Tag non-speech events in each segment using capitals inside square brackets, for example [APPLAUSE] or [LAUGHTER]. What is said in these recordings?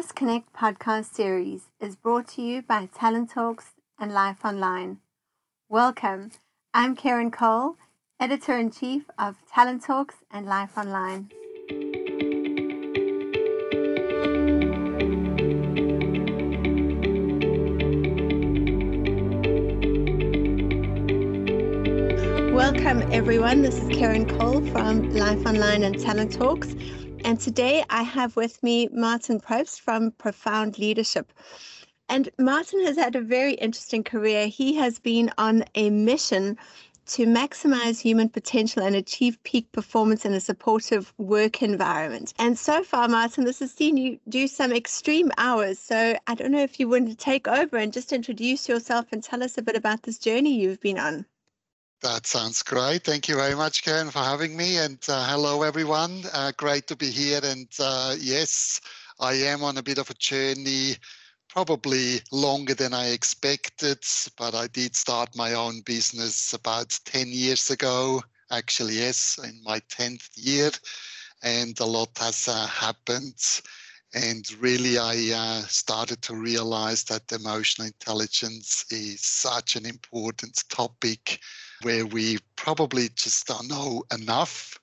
This Connect podcast series is brought to you by Talent Talks and Life Online. Welcome. I'm Karen Cole, editor in chief of Talent Talks and Life Online. Welcome, everyone. This is Karen Cole from Life Online and Talent Talks. And today I have with me Martin Probst from Profound Leadership. And Martin has had a very interesting career. He has been on a mission to maximize human potential and achieve peak performance in a supportive work environment. And so far, Martin, this has seen you do some extreme hours. So I don't know if you want to take over and just introduce yourself and tell us a bit about this journey you've been on. That sounds great. Thank you very much, Karen, for having me. And uh, hello, everyone. Uh, great to be here. And uh, yes, I am on a bit of a journey, probably longer than I expected, but I did start my own business about 10 years ago. Actually, yes, in my 10th year. And a lot has uh, happened. And really, I uh, started to realize that emotional intelligence is such an important topic where we probably just don't know enough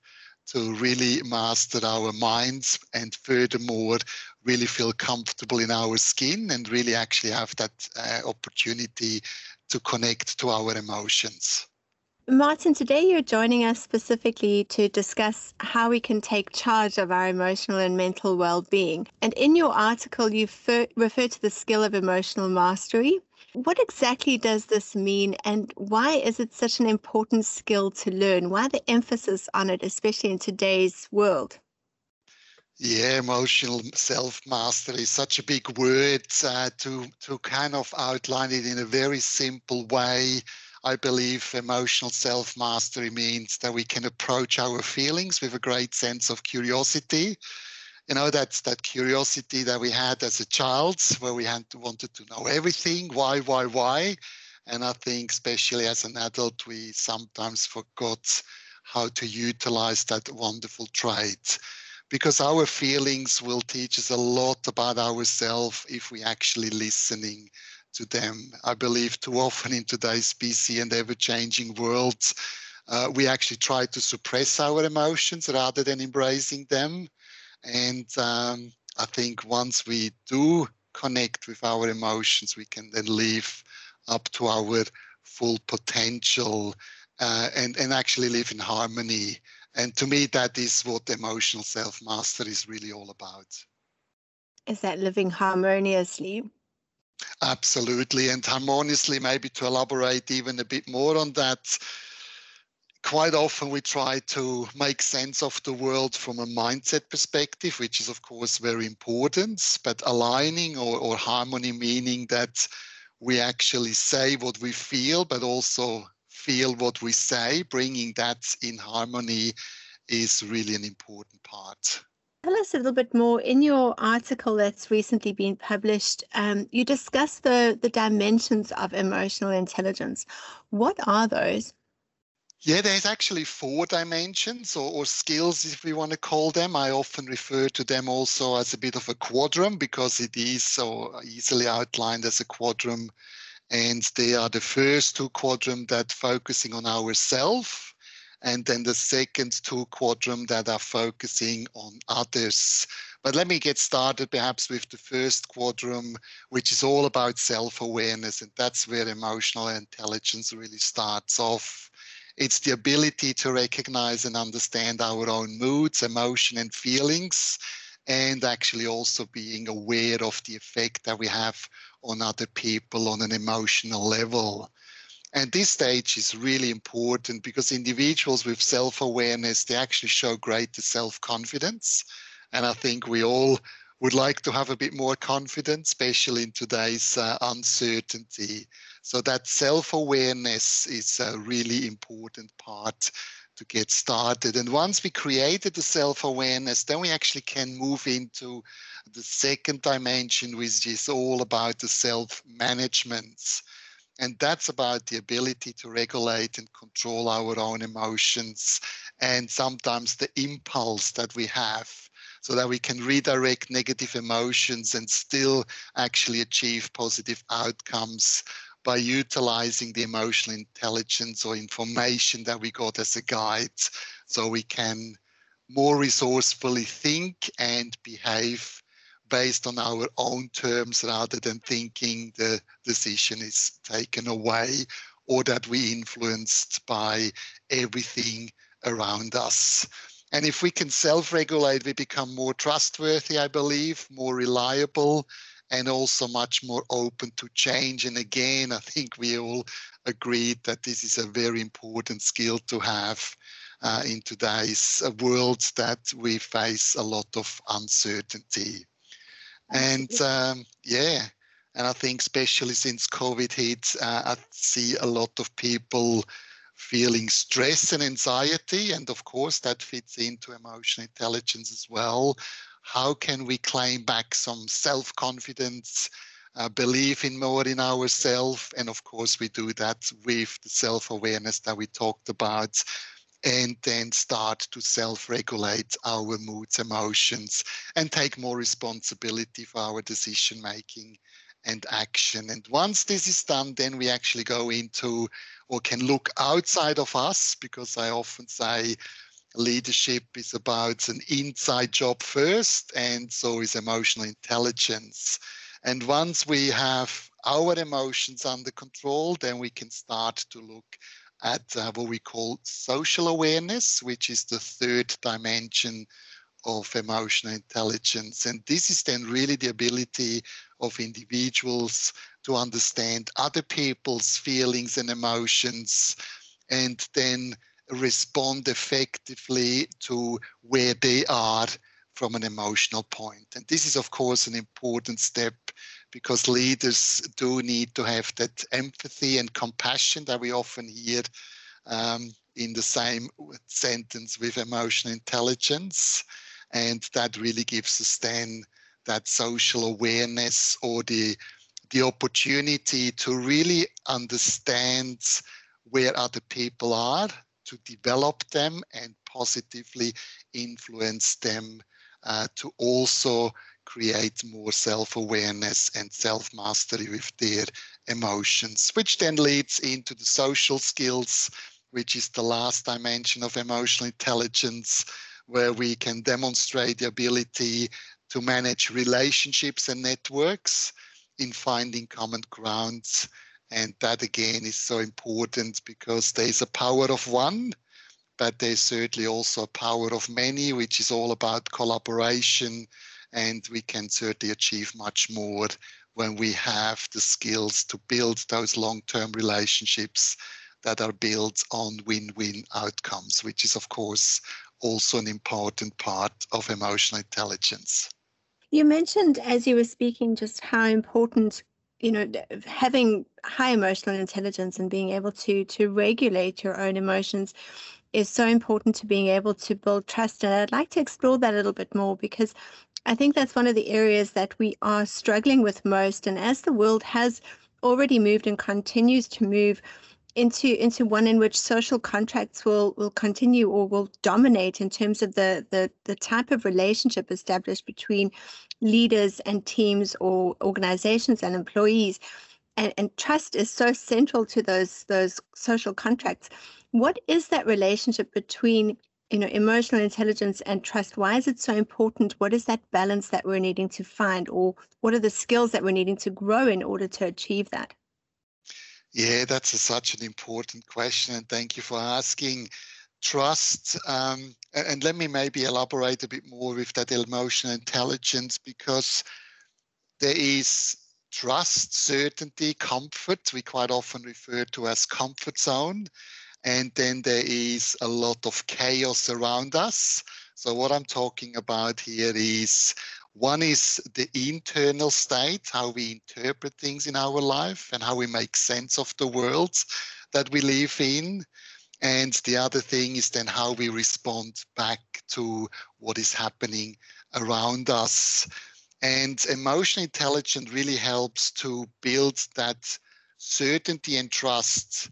to really master our minds and furthermore really feel comfortable in our skin and really actually have that uh, opportunity to connect to our emotions. Martin, today you're joining us specifically to discuss how we can take charge of our emotional and mental well being. And in your article, you refer to the skill of emotional mastery. What exactly does this mean, and why is it such an important skill to learn? Why the emphasis on it, especially in today's world? Yeah, emotional self mastery is such a big word uh, to to kind of outline it in a very simple way. I believe emotional self mastery means that we can approach our feelings with a great sense of curiosity you know that's that curiosity that we had as a child where we had to, wanted to know everything why why why. And i think especially as an adult we sometimes forgot how to utilize that wonderful trait. Because our feelings will teach us a lot about ourselves if we actually listening to them. I believe too often in today's busy and ever-changing world uh, we actually try to suppress our emotions rather than embracing them and um, I think once we do connect with our emotions, we can then live up to our full potential uh, and, and actually live in harmony. And to me, that is what emotional self mastery is really all about. Is that living harmoniously? Absolutely. And harmoniously, maybe to elaborate even a bit more on that, quite often we try to make sense of the world from a mindset perspective, which is, of course, very important. But aligning or, or harmony, meaning that we actually say what we feel, but also feel what we say, bringing that in harmony is really an important part. Tell us a little bit more. In your article that's recently been published, um, you discuss the, the dimensions of emotional intelligence. What are those? Yeah, there's actually four dimensions or, or, skills, if we want to call them. I often refer to them also as a bit of a quadrant because it is so easily outlined as a quadrant. And they are the first two quadrant that focusing on ourself, and then the second two quadrant that are focusing on others. But let me get started perhaps with the first quadrant, which is all about self-awareness, and that's where emotional intelligence really starts off it's the ability to recognize and understand our own moods, emotion, and feelings, and actually also being aware of the effect that we have on other people on an emotional level. And this stage is really important because individuals with self awareness, they actually show greater self confidence. And I think we all would like to have a bit more confidence, especially in today's uh, uncertainty. So that self-awareness is a really important part to get started. And once we created the self-awareness, then we actually can move into the second dimension, which is all about the self-management. And that's about the ability to regulate and control our own emotions and sometimes the impulse that we have so that we can redirect negative emotions and still actually achieve positive outcomes by utilizing the emotional intelligence or information that we got as a guide so we can more resourcefully think and behave based on our own terms rather than thinking the decision is taken away or that we influenced by everything around us. And if we can self-regulate, we become more trustworthy, I believe, more reliable, and also much more open to change. And again, I think we all agreed that this is a very important skill to have uh, in today's uh, world that we face a lot of uncertainty. And um, yeah, and I think especially since COVID hit, uh, I see a lot of people feeling stress and anxiety. And of course, that fits into emotional intelligence as well. How can we claim back some self confidence? Uh, believe in more in ourselves. And of course, we do that with the self awareness that we talked about. And then start to self regulate our moods, emotions, and take more responsibility for our decision making and action. And once this is done, then we actually go into or can look outside of us because I often say leadership is about an inside job first, and so is emotional intelligence. And once we have our emotions under control, then we can start to look at uh, what we call social awareness, which is the third dimension of emotional intelligence. And this is then really the ability of individuals to understand other people's feelings and emotions and then respond effectively to where they are from an emotional point. And this is, of course, an important step because leaders do need to have that empathy and compassion that we often hear um, in the same sentence with emotional intelligence. And that really gives us then that social awareness or the the opportunity to really understand where other people are, to develop them and positively influence them uh, to also create more self-awareness and self-mastery with their emotions, which then leads into the social skills, which is the last dimension of emotional intelligence, where we can demonstrate the ability to manage relationships and networks in finding common grounds. And that again is so important because there's a power of one, but there's certainly also a power of many, which is all about collaboration. And we can certainly achieve much more when we have the skills to build those long term relationships that are built on win win outcomes, which is, of course, also an important part of emotional intelligence. You mentioned as you were speaking just how important you know having high emotional intelligence and being able to to regulate your own emotions is so important to being able to build trust. And I'd like to explore that a little bit more because I think that's one of the areas that we are struggling with most. And as the world has already moved and continues to move into into one in which social contracts will will continue or will dominate in terms of the the the type of relationship established between leaders and teams or organizations and employees. And, and trust is so central to those those social contracts. What is that relationship between you know emotional intelligence and trust? Why is it so important? What is that balance that we're needing to find? Or what are the skills that we're needing to grow in order to achieve that? Yeah, that's a, such an important question, and thank you for asking. Trust, um, and let me maybe elaborate a bit more with that emotional intelligence because there is trust, certainty, comfort. We quite often refer to as comfort zone, and then there is a lot of chaos around us. So what I'm talking about here is one is the internal state, how we interpret things in our life and how we make sense of the world that we live in. And the other thing is then how we respond back to what is happening around us. And emotional intelligence really helps to build that certainty and trust,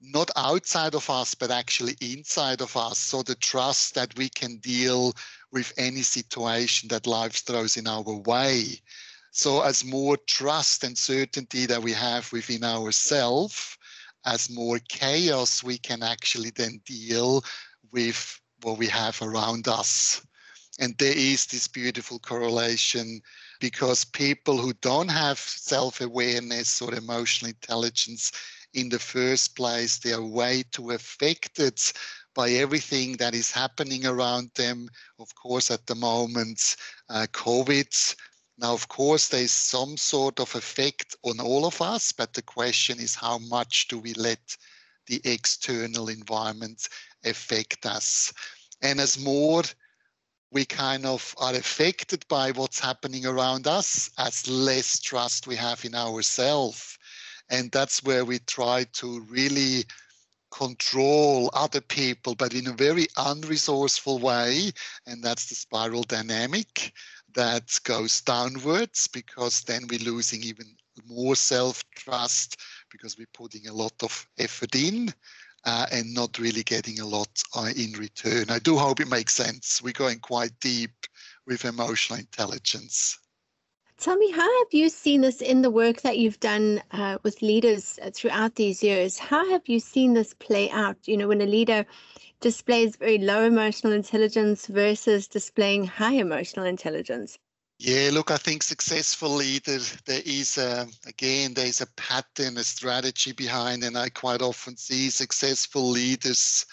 not outside of us, but actually inside of us. So the trust that we can deal with any situation that life throws in our way. So, as more trust and certainty that we have within ourselves, as more chaos we can actually then deal with what we have around us. And there is this beautiful correlation because people who don't have self awareness or emotional intelligence in the first place, they are way too affected by everything that is happening around them. Of course, at the moment, uh, COVID. Now, of course, there's some sort of effect on all of us, but the question is how much do we let the external environment affect us? And as more we kind of are affected by what's happening around us, as less trust we have in ourselves. And that's where we try to really control other people, but in a very unresourceful way. And that's the spiral dynamic that goes downwards because then we're losing even more self trust because we're putting a lot of effort in. Uh, and not really getting a lot uh, in return. I do hope it makes sense. We're going quite deep with emotional intelligence. Tell me, how have you seen this in the work that you've done uh, with leaders uh, throughout these years? How have you seen this play out? You know, when a leader displays very low emotional intelligence versus displaying high emotional intelligence? Yeah, look, I think successful leaders, there is a, again, there's a pattern, a strategy behind, and I quite often see successful leaders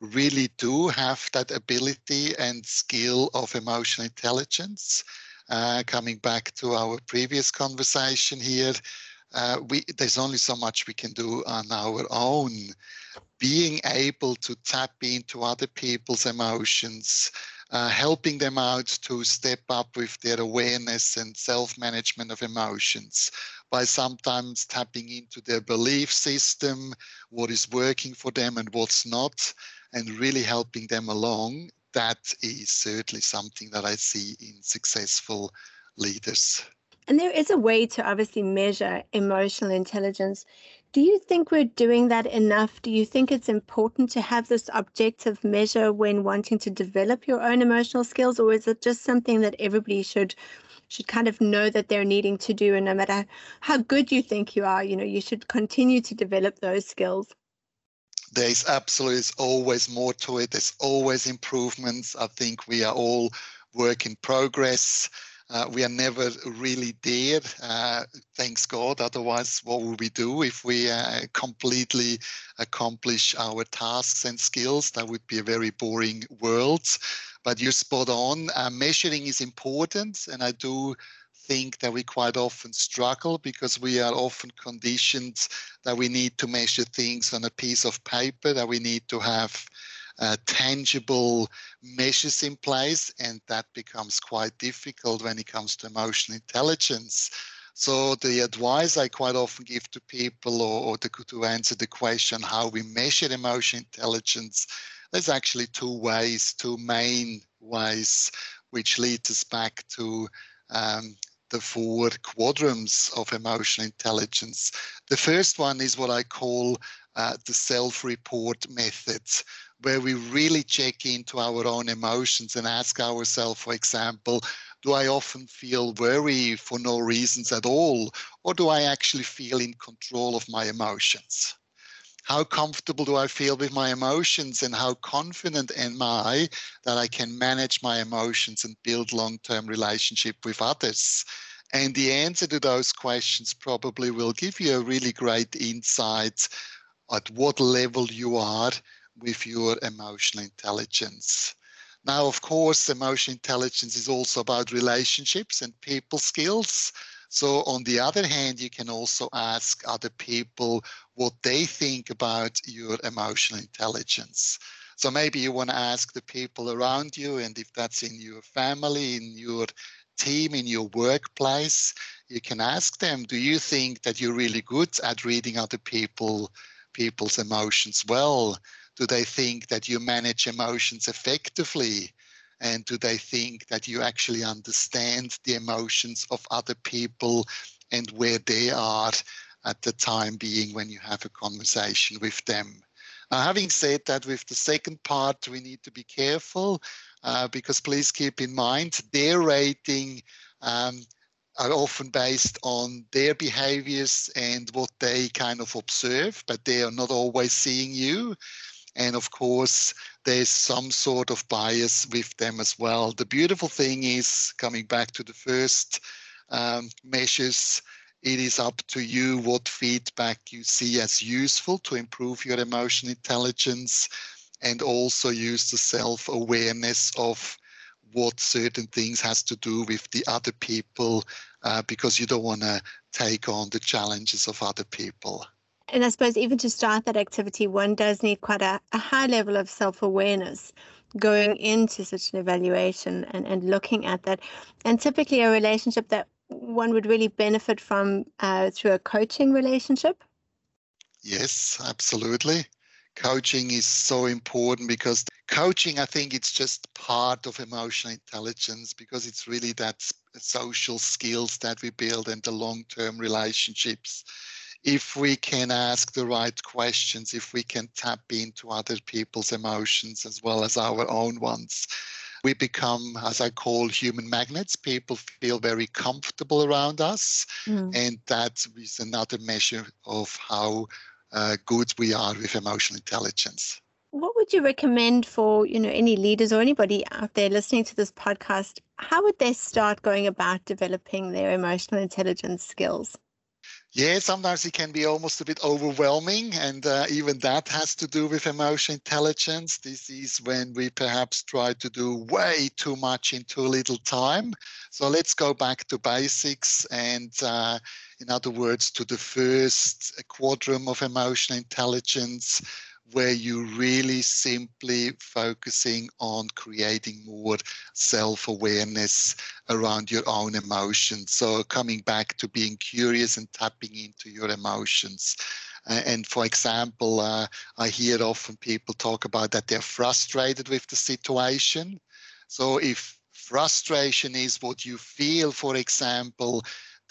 really do have that ability and skill of emotional intelligence uh, coming back to our previous conversation here, uh, we, there's only so much we can do on our own. Being able to tap into other people's emotions, uh, helping them out to step up with their awareness and self management of emotions by sometimes tapping into their belief system, what is working for them and what's not, and really helping them along that is certainly something that I see in successful leaders. And there is a way to obviously measure emotional intelligence. Do you think we're doing that enough? Do you think it's important to have this objective measure when wanting to develop your own emotional skills, or is it just something that everybody should should kind of know that they're needing to do and no matter how good you think you are, you know, you should continue to develop those skills? There's absolutely always more to it. There's always improvements. I think we are all work in progress. Uh, we are never really there, uh, thanks God. Otherwise, what would we do if we uh, completely accomplish our tasks and skills? That would be a very boring world. But you're spot on. Uh, measuring is important, and I do think that we quite often struggle because we are often conditioned that we need to measure things on a piece of paper, that we need to have uh, tangible measures in place, and that becomes quite difficult when it comes to emotional intelligence. So the advice I quite often give to people, or, or to, to answer the question how we measure emotional intelligence, there's actually two ways, two main ways, which leads us back to um, the four quadrants of emotional intelligence. The first one is what I call uh, the self report method, where we really check into our own emotions and ask ourselves, for example, do I often feel worry for no reasons at all? Or do I actually feel in control of my emotions? How comfortable do I feel with my emotions and how confident am I that I can manage my emotions and build long-term relationship with others? And the answer to those questions probably will give you a really great insight at what level you are with your emotional intelligence. Now, of course, emotional intelligence is also about relationships and people skills. So, on the other hand, you can also ask other people what they think about your emotional intelligence. So, maybe you want to ask the people around you, and if that's in your family, in your team in your workplace, you can ask them, do you think that you're really good at reading other people people's emotions well? Do they think that you manage emotions effectively? And do they think that you actually understand the emotions of other people and where they are at the time being when you have a conversation with them? Now, having said that, with the second part, we need to be careful uh, because please keep in mind their rating um, are often based on their behaviors and what they kind of observe, but they are not always seeing you. And of course, there's some sort of bias with them as well. The beautiful thing is, coming back to the first um, measures, it is up to you what feedback you see as useful to improve your emotional intelligence and also use the self-awareness of what certain things has to do with the other people uh, because you don't want to take on the challenges of other people and I suppose even to start that activity, one does need quite a, a high level of self awareness going into such an evaluation and, and looking at that. And typically, a relationship that one would really benefit from uh, through a coaching relationship. Yes, absolutely. Coaching is so important because coaching, I think it's just part of emotional intelligence because it's really that social skills that we build and the long term relationships if we can ask the right questions, if we can tap into other people's emotions as well as our own ones, we become, as I call, human magnets. People feel very comfortable around us. Mm. And that is another measure of how uh, good we are with emotional intelligence. What would you recommend for you know any leaders or anybody out there listening to this podcast? How would they start going about developing their emotional intelligence skills? Yeah, sometimes it can be almost a bit overwhelming, and uh, even that has to do with emotional intelligence. This is when we perhaps try to do way too much in too little time. So let's go back to basics, and uh, in other words, to the first quadrant of emotional intelligence where you're really simply focusing on creating more self-awareness around your own emotions. So coming back to being curious and tapping into your emotions. And for example, uh, I hear often people talk about that they're frustrated with the situation. So if frustration is what you feel, for example,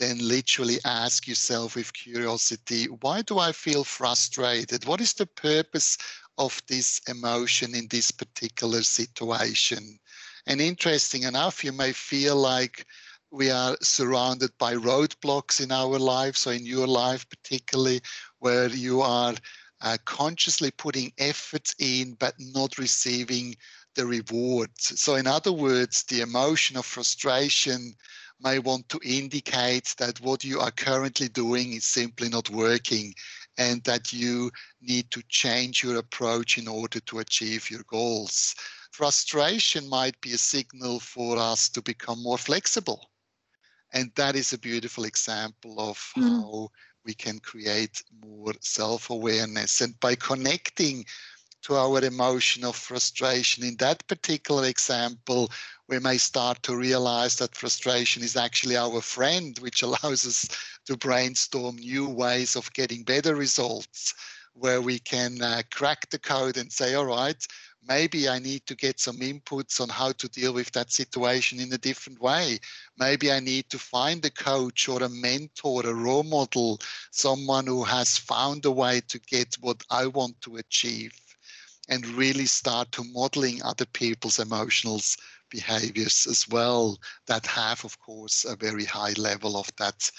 then literally ask yourself with curiosity why do I feel frustrated? What is the purpose of this emotion in this particular situation? And interesting enough, you may feel like we are surrounded by roadblocks in our life. So, in your life, particularly, where you are uh, consciously putting effort in but not receiving the rewards. So, in other words, the emotion of frustration may want to indicate that what you are currently doing is simply not working and that you need to change your approach in order to achieve your goals. Frustration might be a signal for us to become more flexible. And that is a beautiful example of mm. how we can create more self awareness. And by connecting to our emotion of frustration. In that particular example, we may start to realize that frustration is actually our friend, which [LAUGHS] allows us to brainstorm new ways of getting better results, where we can uh, crack the code and say, all right, maybe I need to get some inputs on how to deal with that situation in a different way. Maybe I need to find a coach or a mentor, a role model, someone who has found a way to get what I want to achieve and really start to modeling other people's emotional behaviors as well. That have of course a very high level of that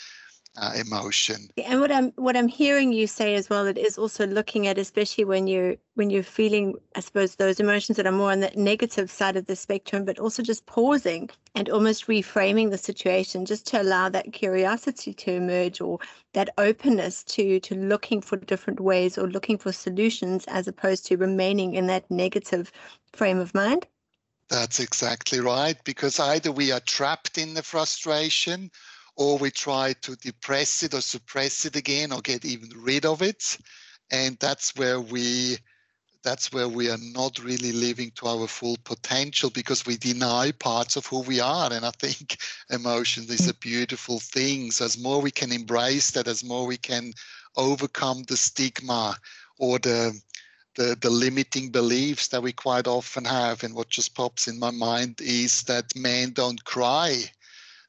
uh, emotion. And what I'm what I'm hearing you say as well, it is also looking at, especially when you when you're feeling, I suppose, those emotions that are more on the negative side of the spectrum, but also just pausing and almost reframing the situation, just to allow that curiosity to emerge or that openness to to looking for different ways or looking for solutions, as opposed to remaining in that negative frame of mind. That's exactly right, because either we are trapped in the frustration or we try to depress it or suppress it again or get even rid of it. And that's where we that's where we are not really living to our full potential because we deny parts of who we are. And i think [LAUGHS] emotion is a beautiful thing. So as more we can embrace that as more we can overcome the stigma or the the, the limiting beliefs that we quite often have. And what just pops in my mind is that men don't cry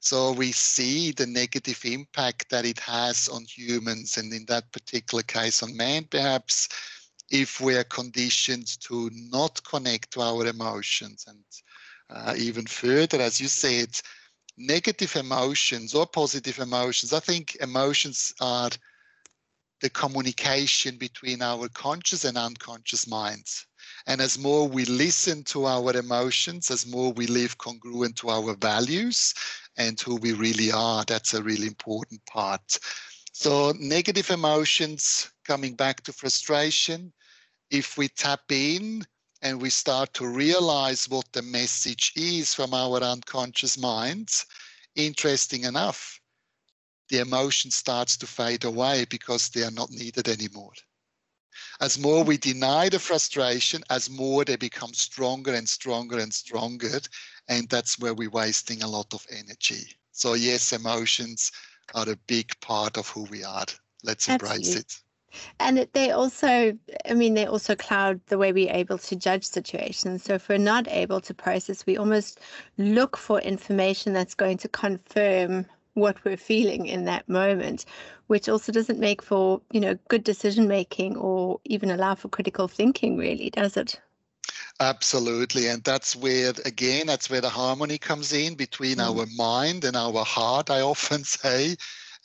so we see the negative impact that it has on humans, and in that particular case on man, perhaps if we are conditioned to not connect to our emotions and uh, even further. As you said, negative emotions or positive emotions, I think emotions are the communication between our conscious and unconscious minds. And as more we listen to our emotions, as more we live congruent to our values and who we really are, that's a really important part. So, negative emotions, coming back to frustration, if we tap in and we start to realize what the message is from our unconscious minds, interesting enough, the emotion starts to fade away because they are not needed anymore. As more we deny the frustration, as more they become stronger and stronger and stronger. And that's where we're wasting a lot of energy. So, yes, emotions are a big part of who we are. Let's embrace Absolutely. it. And they also, I mean, they also cloud the way we're able to judge situations. So if we're not able to process, we almost look for information that's going to confirm what we're feeling in that moment, which also doesn't make for, you know, good decision making or even allow for critical thinking, really, does it? Absolutely. And that's where, again, that's where the harmony comes in between mm. our mind and our heart, I often [LAUGHS] say.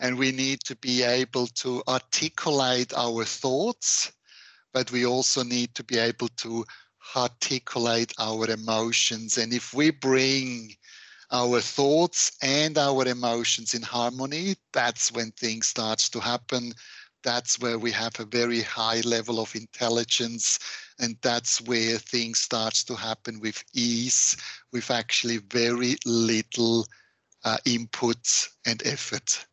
And we need to be able to articulate our thoughts, but we also need to be able to articulate our emotions. And if we bring our thoughts and our emotions in harmony, that's when things starts to happen. That's where we have a very high level of intelligence, and that's where things starts to happen with ease, with actually very little uh, input and effort.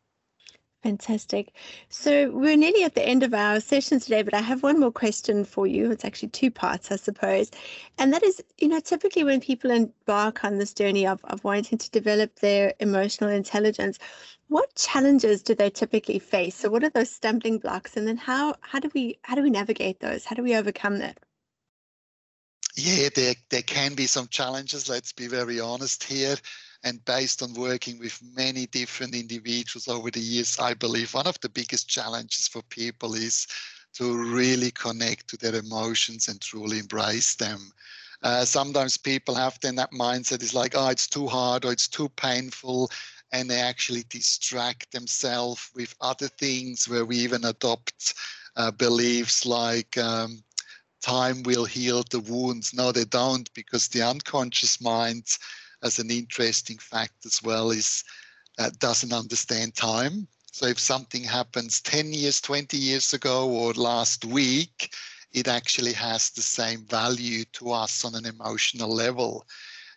Fantastic. So we're nearly at the end of our session today, but I have one more question for you. It's actually two parts, I suppose. And that is, you know, typically when people embark on this journey of, of wanting to develop their emotional intelligence, what challenges do they typically face? So what are those stumbling blocks? And then how how do we how do we navigate those? How do we overcome that? Yeah, there, there can be some challenges. Let's be very honest here. And based on working with many different individuals over the years, I believe one of the biggest challenges for people is to really connect to their emotions and truly embrace them. Uh, sometimes people have then that mindset is like, oh, it's too hard or it's too painful. And they actually distract themselves with other things where we even adopt uh, beliefs like um, time will heal the wounds. No, they don't, because the unconscious mind as an interesting fact as well is uh, doesn't understand time. So if something happens 10 years, 20 years ago, or last week, it actually has the same value to us on an emotional level.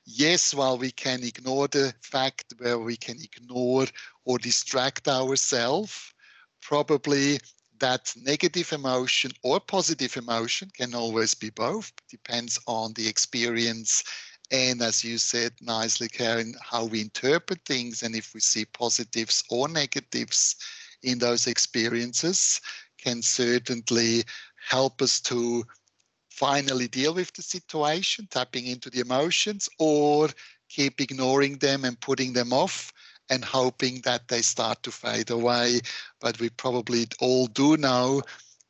Yes, while we can ignore the fact where we can ignore or distract ourselves, probably that negative emotion or positive emotion can always be both, depends on the experience and as you said nicely, Karen, how we interpret things and if we see positives or negatives in those experiences can certainly help us to finally deal with the situation, tapping into the emotions, or keep ignoring them and putting them off and hoping that they start to fade away. But we probably all do know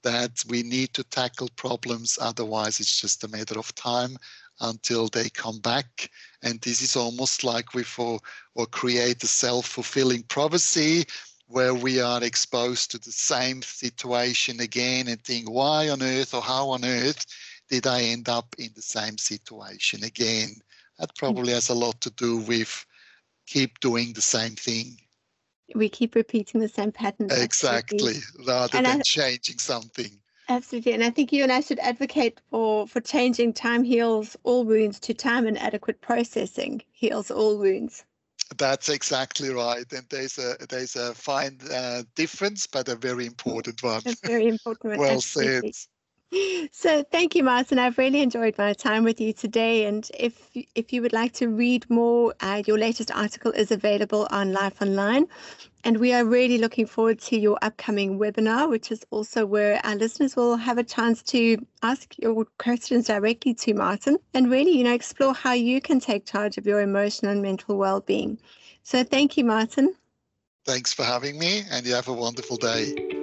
that we need to tackle problems, otherwise, it's just a matter of time until they come back. And this is almost like we for or create a self-fulfilling prophecy where we are exposed to the same situation again and think, why on earth or how on earth did I end up in the same situation again? That probably has a lot to do with keep doing the same thing. We keep repeating the same pattern. Exactly, rather and than I, changing something. Absolutely. And I think you and I should advocate for, for changing time heals all wounds to time and adequate processing heals all wounds. That's exactly right. And there's a there's a fine uh, difference, but a very important one. A very important [LAUGHS] well absolutely. said. So thank you, Martin. I've really enjoyed my time with you today. And if if you would like to read more, uh, your latest article is available on Life Online. And we are really looking forward to your upcoming webinar, which is also where our listeners will have a chance to ask your questions directly to Martin and really, you know, explore how you can take charge of your emotional and mental well-being. So thank you, Martin. Thanks for having me, and you have a wonderful day.